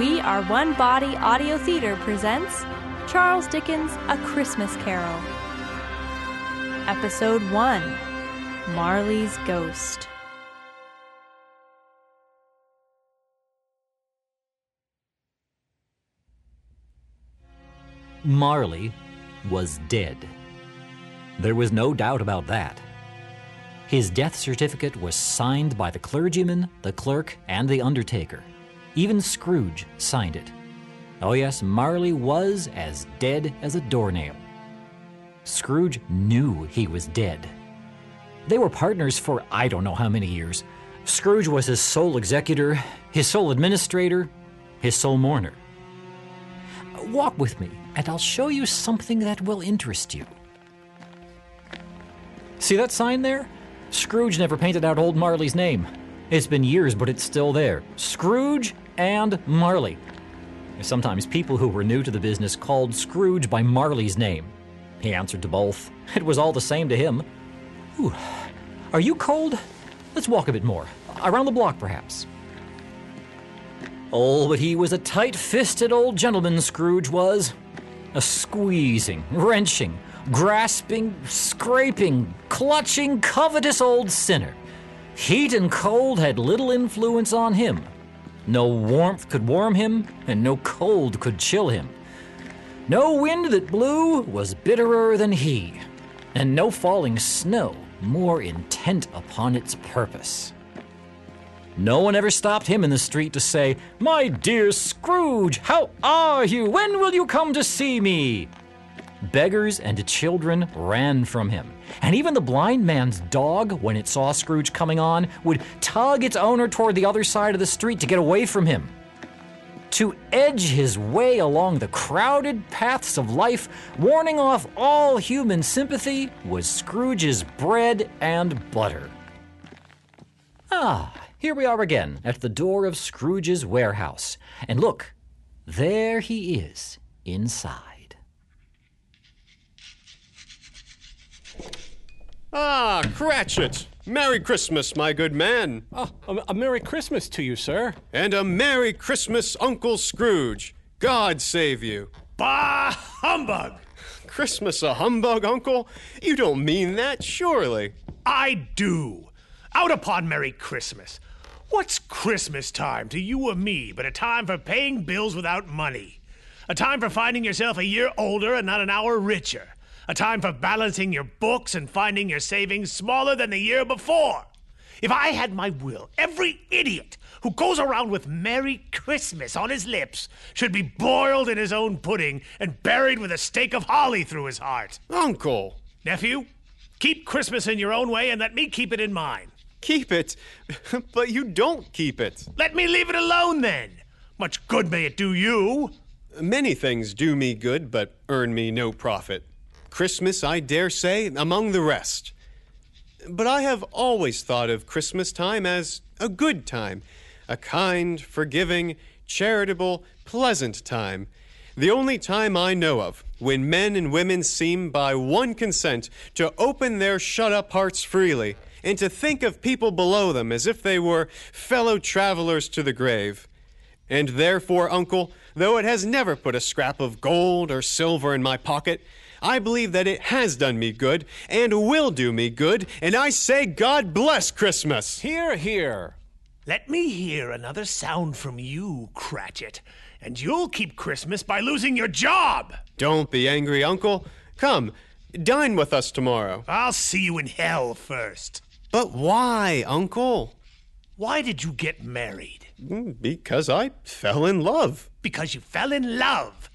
We Are One Body Audio Theater presents Charles Dickens' A Christmas Carol. Episode 1 Marley's Ghost. Marley was dead. There was no doubt about that. His death certificate was signed by the clergyman, the clerk, and the undertaker. Even Scrooge signed it. Oh, yes, Marley was as dead as a doornail. Scrooge knew he was dead. They were partners for I don't know how many years. Scrooge was his sole executor, his sole administrator, his sole mourner. Walk with me, and I'll show you something that will interest you. See that sign there? Scrooge never painted out old Marley's name. It's been years, but it's still there. Scrooge and Marley. Sometimes people who were new to the business called Scrooge by Marley's name. He answered to both. It was all the same to him. Ooh, are you cold? Let's walk a bit more. Around the block, perhaps. Oh, but he was a tight fisted old gentleman, Scrooge was. A squeezing, wrenching, grasping, scraping, clutching, covetous old sinner. Heat and cold had little influence on him. No warmth could warm him, and no cold could chill him. No wind that blew was bitterer than he, and no falling snow more intent upon its purpose. No one ever stopped him in the street to say, My dear Scrooge, how are you? When will you come to see me? Beggars and children ran from him. And even the blind man's dog, when it saw Scrooge coming on, would tug its owner toward the other side of the street to get away from him. To edge his way along the crowded paths of life, warning off all human sympathy, was Scrooge's bread and butter. Ah, here we are again at the door of Scrooge's warehouse. And look, there he is inside. Ah, Cratchit! Merry Christmas, my good man. Oh, a, a Merry Christmas to you, sir. And a Merry Christmas, Uncle Scrooge. God save you. Bah humbug! Christmas a humbug, Uncle? You don't mean that, surely. I do. Out upon Merry Christmas. What's Christmas time to you or me but a time for paying bills without money? A time for finding yourself a year older and not an hour richer? A time for balancing your books and finding your savings smaller than the year before? If I had my will, every idiot who goes around with Merry Christmas on his lips should be boiled in his own pudding and buried with a stake of holly through his heart. Uncle! Nephew, keep Christmas in your own way and let me keep it in mine. Keep it, but you don't keep it. Let me leave it alone then. Much good may it do you. Many things do me good, but earn me no profit. Christmas, I dare say, among the rest. But I have always thought of Christmas time as a good time, a kind, forgiving, charitable, pleasant time. The only time I know of when men and women seem by one consent to open their shut up hearts freely and to think of people below them as if they were fellow travelers to the grave. And therefore, uncle, though it has never put a scrap of gold or silver in my pocket, I believe that it has done me good and will do me good, and I say God bless Christmas. Hear, hear. Let me hear another sound from you, Cratchit, and you'll keep Christmas by losing your job. Don't be angry, uncle. Come, dine with us tomorrow. I'll see you in hell first. But why, uncle? Why did you get married? Mm, because I fell in love. Because you fell in love.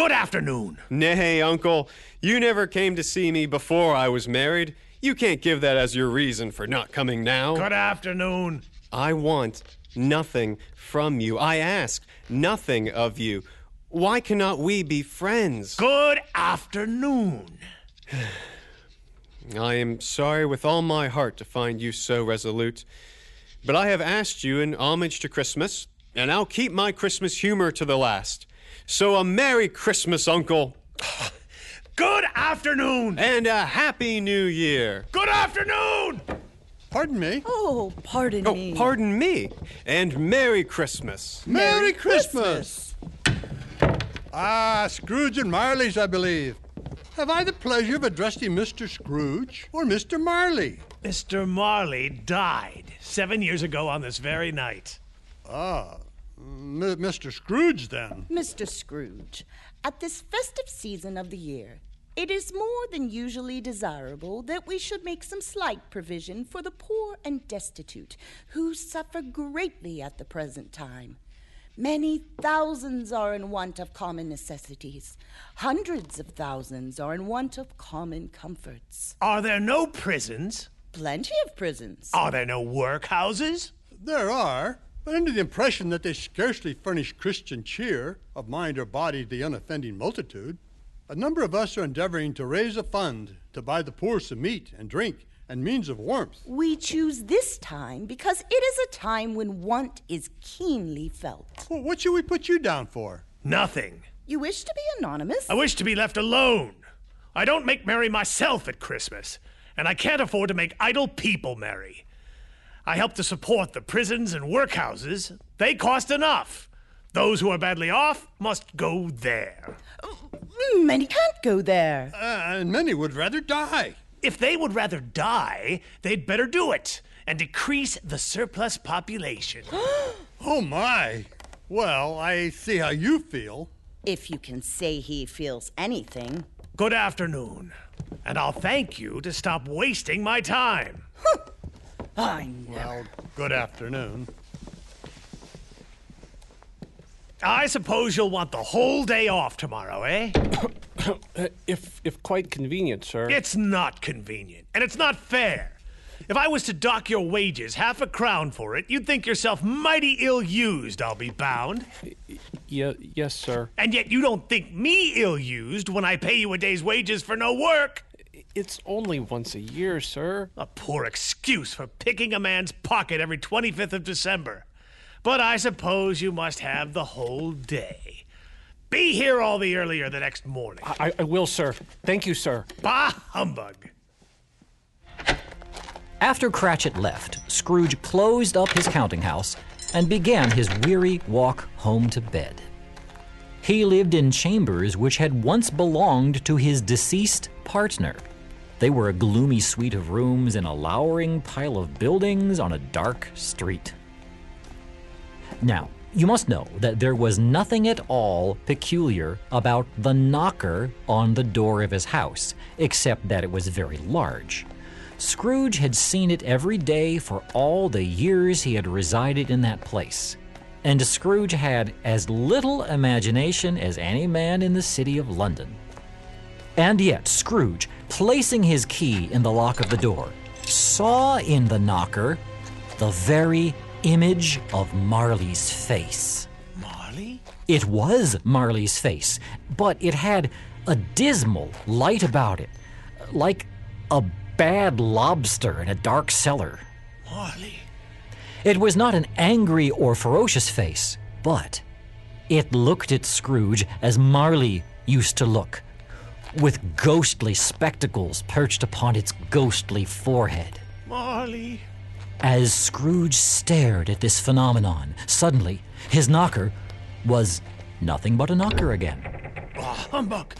Good afternoon. Nay, uncle, you never came to see me before I was married. You can't give that as your reason for not coming now. Good afternoon. I want nothing from you. I ask nothing of you. Why cannot we be friends? Good afternoon. I am sorry with all my heart to find you so resolute. But I have asked you in homage to Christmas, and I'll keep my Christmas humor to the last. So a Merry Christmas, Uncle. Good afternoon. And a Happy New Year. Good afternoon. pardon me. Oh, pardon me. Oh, me. pardon me. And Merry Christmas. Merry Christmas. Ah, Scrooge and Marley's, I believe. Have I the pleasure of addressing Mr. Scrooge or Mr. Marley? Mr. Marley died seven years ago on this very night. Ah, M- Mr. Scrooge, then. Mr. Scrooge, at this festive season of the year, it is more than usually desirable that we should make some slight provision for the poor and destitute who suffer greatly at the present time. Many thousands are in want of common necessities. Hundreds of thousands are in want of common comforts. Are there no prisons? Plenty of prisons. Are there no workhouses? There are, but under the impression that they scarcely furnish Christian cheer of mind or body to the unoffending multitude, a number of us are endeavoring to raise a fund to buy the poor some meat and drink and means of warmth. We choose this time because it is a time when want is keenly felt. Well, what should we put you down for? Nothing. You wish to be anonymous? I wish to be left alone. I don't make merry myself at Christmas, and I can't afford to make idle people merry. I help to support the prisons and workhouses. They cost enough. Those who are badly off must go there. Mm, Many can't go there. Uh, and many would rather die. If they would rather die, they'd better do it and decrease the surplus population. Oh, my. Well, I see how you feel. If you can say he feels anything. Good afternoon, and I'll thank you to stop wasting my time. I know. Well, good afternoon. I suppose you'll want the whole day off tomorrow, eh? If if quite convenient, sir. It's not convenient, and it's not fair. If I was to dock your wages half a crown for it, you'd think yourself mighty ill used, I'll be bound. Ye- yes, sir. And yet you don't think me ill used when I pay you a day's wages for no work. It's only once a year, sir. A poor excuse for picking a man's pocket every 25th of December. But I suppose you must have the whole day. Be here all the earlier the next morning. I, I will, sir. Thank you, sir. Bah humbug. After Cratchit left, Scrooge closed up his counting house and began his weary walk home to bed. He lived in chambers which had once belonged to his deceased partner. They were a gloomy suite of rooms in a lowering pile of buildings on a dark street. Now, you must know that there was nothing at all peculiar about the knocker on the door of his house, except that it was very large. Scrooge had seen it every day for all the years he had resided in that place. And Scrooge had as little imagination as any man in the city of London. And yet, Scrooge, placing his key in the lock of the door, saw in the knocker the very image of Marley's face. Marley? It was Marley's face, but it had a dismal light about it, like a bad lobster in a dark cellar. Marley. It was not an angry or ferocious face, but it looked at Scrooge as Marley used to look, with ghostly spectacles perched upon its ghostly forehead. Marley. As Scrooge stared at this phenomenon, suddenly his knocker was nothing but a knocker again. Bah humbug.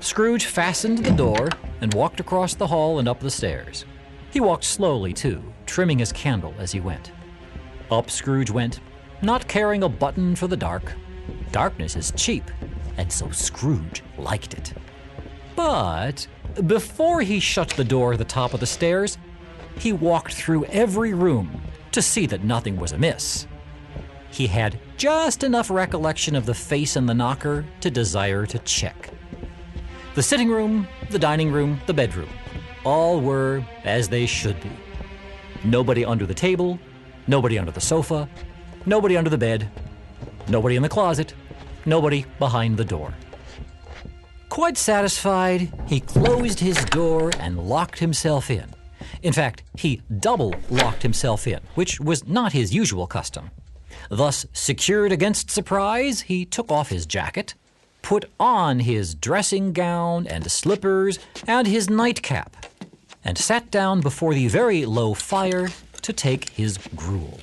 Scrooge fastened the door and walked across the hall and up the stairs. He walked slowly, too, trimming his candle as he went. Up Scrooge went, not caring a button for the dark. Darkness is cheap, and so Scrooge liked it. But before he shut the door at the top of the stairs, he walked through every room to see that nothing was amiss. He had just enough recollection of the face in the knocker to desire to check. The sitting room, the dining room, the bedroom, all were as they should be. Nobody under the table, nobody under the sofa, nobody under the bed, nobody in the closet, nobody behind the door. Quite satisfied, he closed his door and locked himself in. In fact, he double locked himself in, which was not his usual custom. Thus, secured against surprise, he took off his jacket, put on his dressing gown and slippers and his nightcap, and sat down before the very low fire to take his gruel.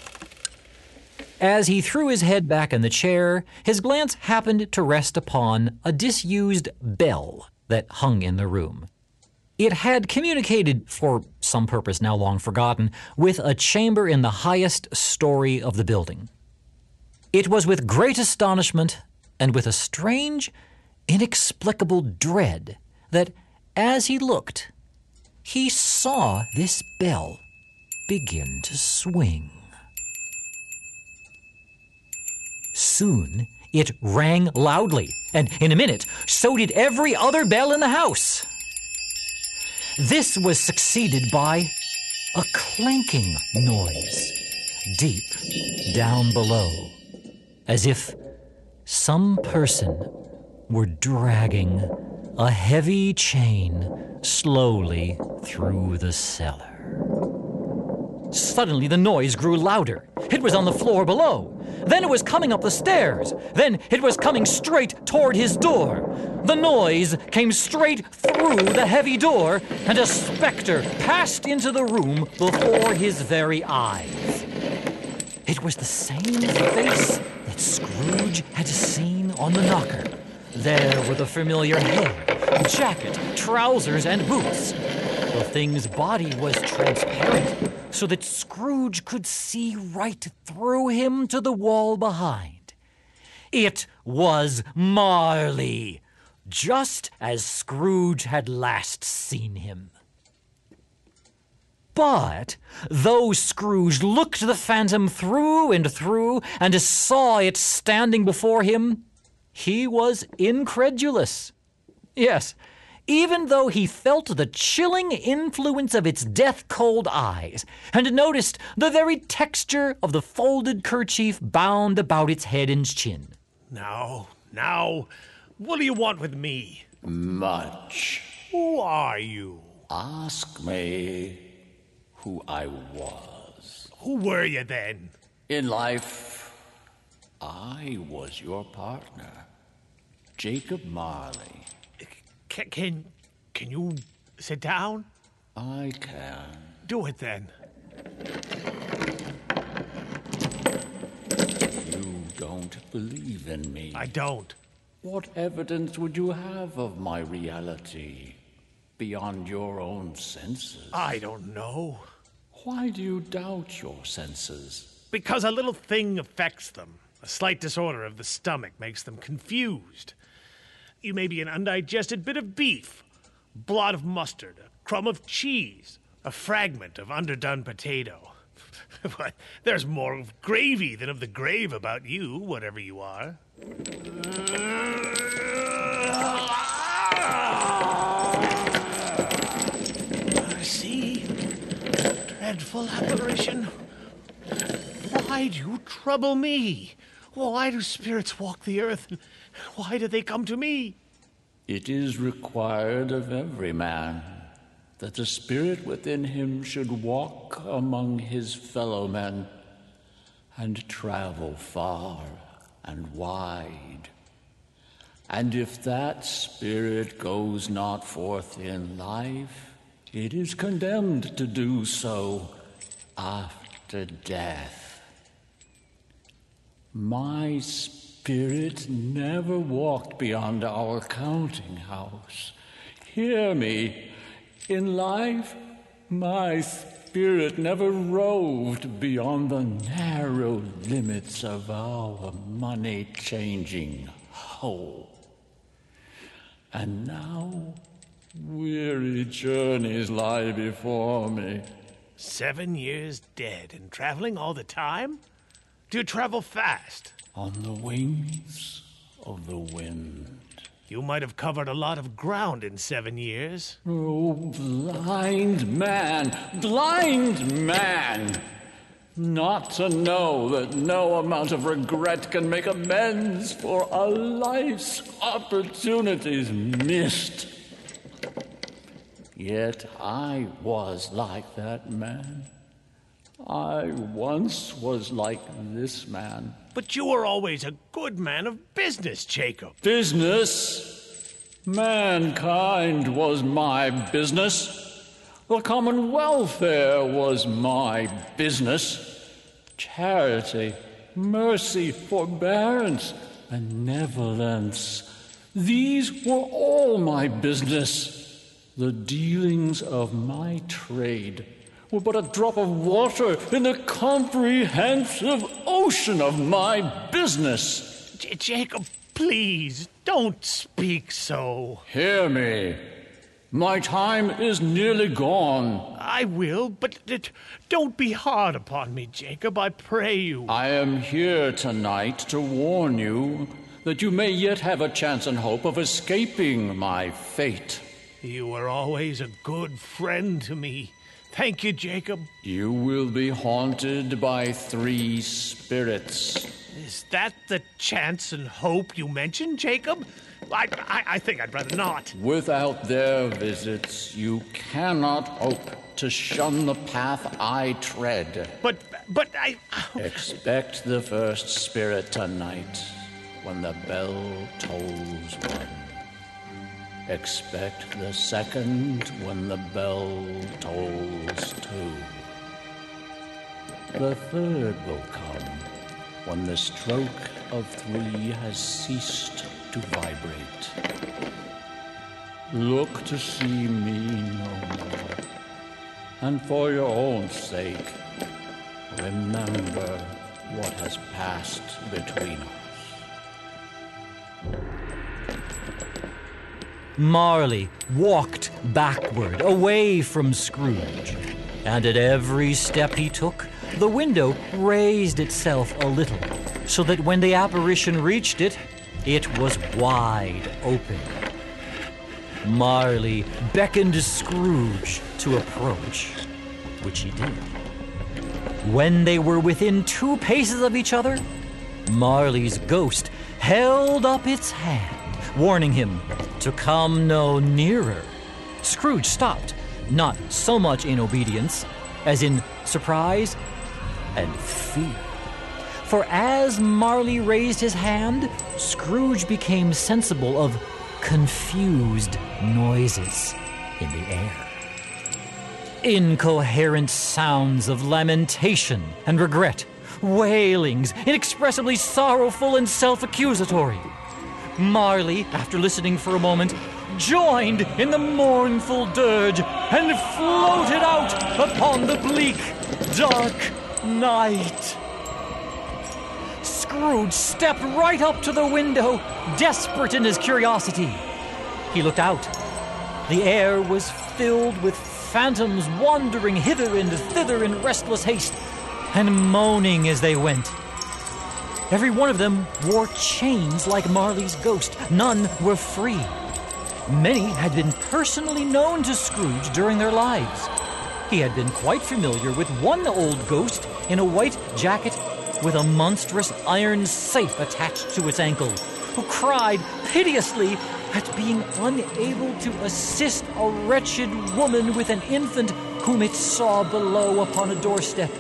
As he threw his head back in the chair, his glance happened to rest upon a disused bell that hung in the room. It had communicated, for some purpose now long forgotten, with a chamber in the highest story of the building. It was with great astonishment and with a strange, inexplicable dread that, as he looked, he saw this bell begin to swing. Soon it rang loudly, and in a minute, so did every other bell in the house. This was succeeded by a clanking noise deep down below, as if some person were dragging a heavy chain slowly through the cellar. Suddenly, the noise grew louder. It was on the floor below. Then it was coming up the stairs. Then it was coming straight toward his door. The noise came straight through the heavy door, and a specter passed into the room before his very eyes. It was the same face that Scrooge had seen on the knocker. There were the familiar hair, jacket, trousers, and boots. The thing's body was transparent, so that Scrooge could see right through him to the wall behind. It was Marley, just as Scrooge had last seen him. But though Scrooge looked the phantom through and through and saw it standing before him, he was incredulous. Yes, even though he felt the chilling influence of its death cold eyes, and noticed the very texture of the folded kerchief bound about its head and chin. Now, now, what do you want with me? Much. Who are you? Ask me who I was. Who were you then? In life, I was your partner, Jacob Marley. Can, can, can you sit down? I can. Do it then. You don't believe in me. I don't. What evidence would you have of my reality beyond your own senses? I don't know. Why do you doubt your senses? Because a little thing affects them. A slight disorder of the stomach makes them confused. You may be an undigested bit of beef, blot of mustard, a crumb of cheese, a fragment of underdone potato. But there's more of gravy than of the grave about you, whatever you are. See? Dreadful apparition. Why do you trouble me? Why do spirits walk the earth? And why do they come to me? It is required of every man that the spirit within him should walk among his fellow men and travel far and wide. And if that spirit goes not forth in life, it is condemned to do so after death. My spirit never walked beyond our counting house. Hear me. In life, my spirit never roved beyond the narrow limits of our money changing hole. And now, weary journeys lie before me. Seven years dead and traveling all the time? Do you travel fast? On the wings of the wind. You might have covered a lot of ground in seven years. Oh, blind man, blind man! Not to know that no amount of regret can make amends for a life's opportunities missed. Yet I was like that man. I once was like this man. But you were always a good man of business, Jacob. Business? Mankind was my business. The common welfare was my business. Charity, mercy, forbearance, benevolence. These were all my business. The dealings of my trade were but a drop of water in the comprehensive ocean of my business. J- Jacob, please, don't speak so. Hear me. My time is nearly gone. I will, but it, don't be hard upon me, Jacob, I pray you. I am here tonight to warn you that you may yet have a chance and hope of escaping my fate. You were always a good friend to me. Thank you, Jacob. You will be haunted by three spirits. Is that the chance and hope you mentioned, Jacob? I, I, I think I'd rather not. Without their visits, you cannot hope to shun the path I tread. But, but I. Expect the first spirit tonight when the bell tolls one. Expect the second when the bell tolls two. The third will come when the stroke of three has ceased to vibrate. Look to see me no more. And for your own sake, remember what has passed between us. Marley walked backward, away from Scrooge. And at every step he took, the window raised itself a little, so that when the apparition reached it, it was wide open. Marley beckoned Scrooge to approach, which he did. When they were within two paces of each other, Marley's ghost held up its hand, warning him to come no nearer. Scrooge stopped, not so much in obedience as in surprise and fear. For as Marley raised his hand, Scrooge became sensible of confused noises in the air. Incoherent sounds of lamentation and regret, wailings, inexpressibly sorrowful and self accusatory. Marley, after listening for a moment, joined in the mournful dirge and floated out upon the bleak, dark night. Scrooge stepped right up to the window, desperate in his curiosity. He looked out. The air was filled with phantoms wandering hither and thither in restless haste and moaning as they went. Every one of them wore chains like Marley's ghost. None were free. Many had been personally known to Scrooge during their lives. He had been quite familiar with one old ghost in a white jacket with a monstrous iron safe attached to its ankle, who cried piteously at being unable to assist a wretched woman with an infant whom it saw below upon a doorstep.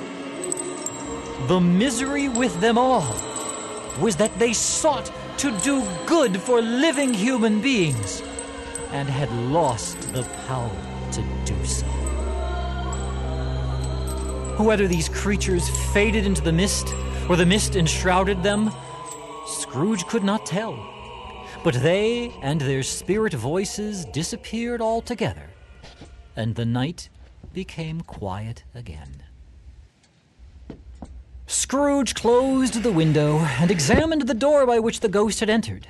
The misery with them all was that they sought to do good for living human beings and had lost the power to do so. Whether these creatures faded into the mist or the mist enshrouded them, Scrooge could not tell. But they and their spirit voices disappeared altogether, and the night became quiet again. Scrooge closed the window and examined the door by which the ghost had entered.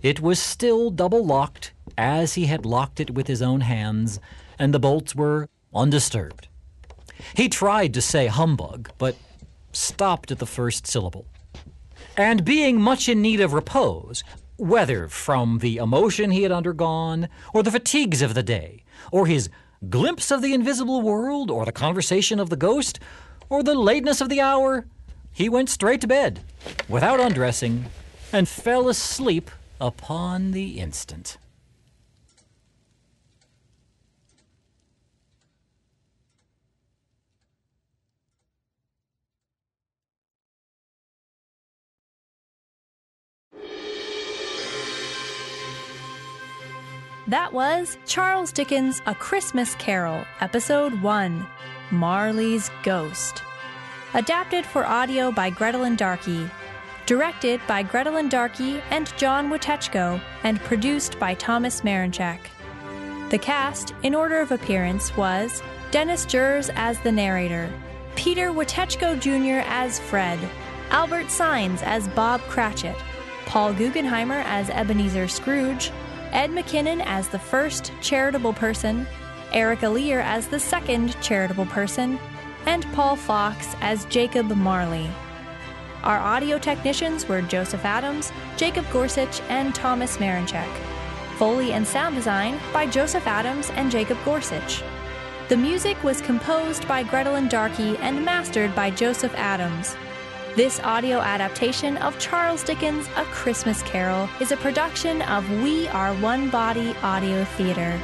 It was still double locked, as he had locked it with his own hands, and the bolts were undisturbed. He tried to say humbug, but stopped at the first syllable. And being much in need of repose, whether from the emotion he had undergone, or the fatigues of the day, or his glimpse of the invisible world, or the conversation of the ghost, or the lateness of the hour, he went straight to bed, without undressing, and fell asleep upon the instant. That was Charles Dickens' A Christmas Carol, Episode 1 Marley's Ghost. Adapted for audio by Gretelyn Darkey. Directed by Gretelyn Darkey and John Witechko, and produced by Thomas Marinchak. The cast, in order of appearance, was Dennis Jurs as the narrator, Peter Witechko Jr. as Fred, Albert Sines as Bob Cratchit, Paul Guggenheimer as Ebenezer Scrooge, Ed McKinnon as the first charitable person, Erica Lear as the second charitable person, and Paul Fox as Jacob Marley. Our audio technicians were Joseph Adams, Jacob Gorsuch, and Thomas Marinchek. Foley and sound design by Joseph Adams and Jacob Gorsuch. The music was composed by Gretelyn Darkey and mastered by Joseph Adams. This audio adaptation of Charles Dickens' A Christmas Carol is a production of We Are One Body Audio Theater.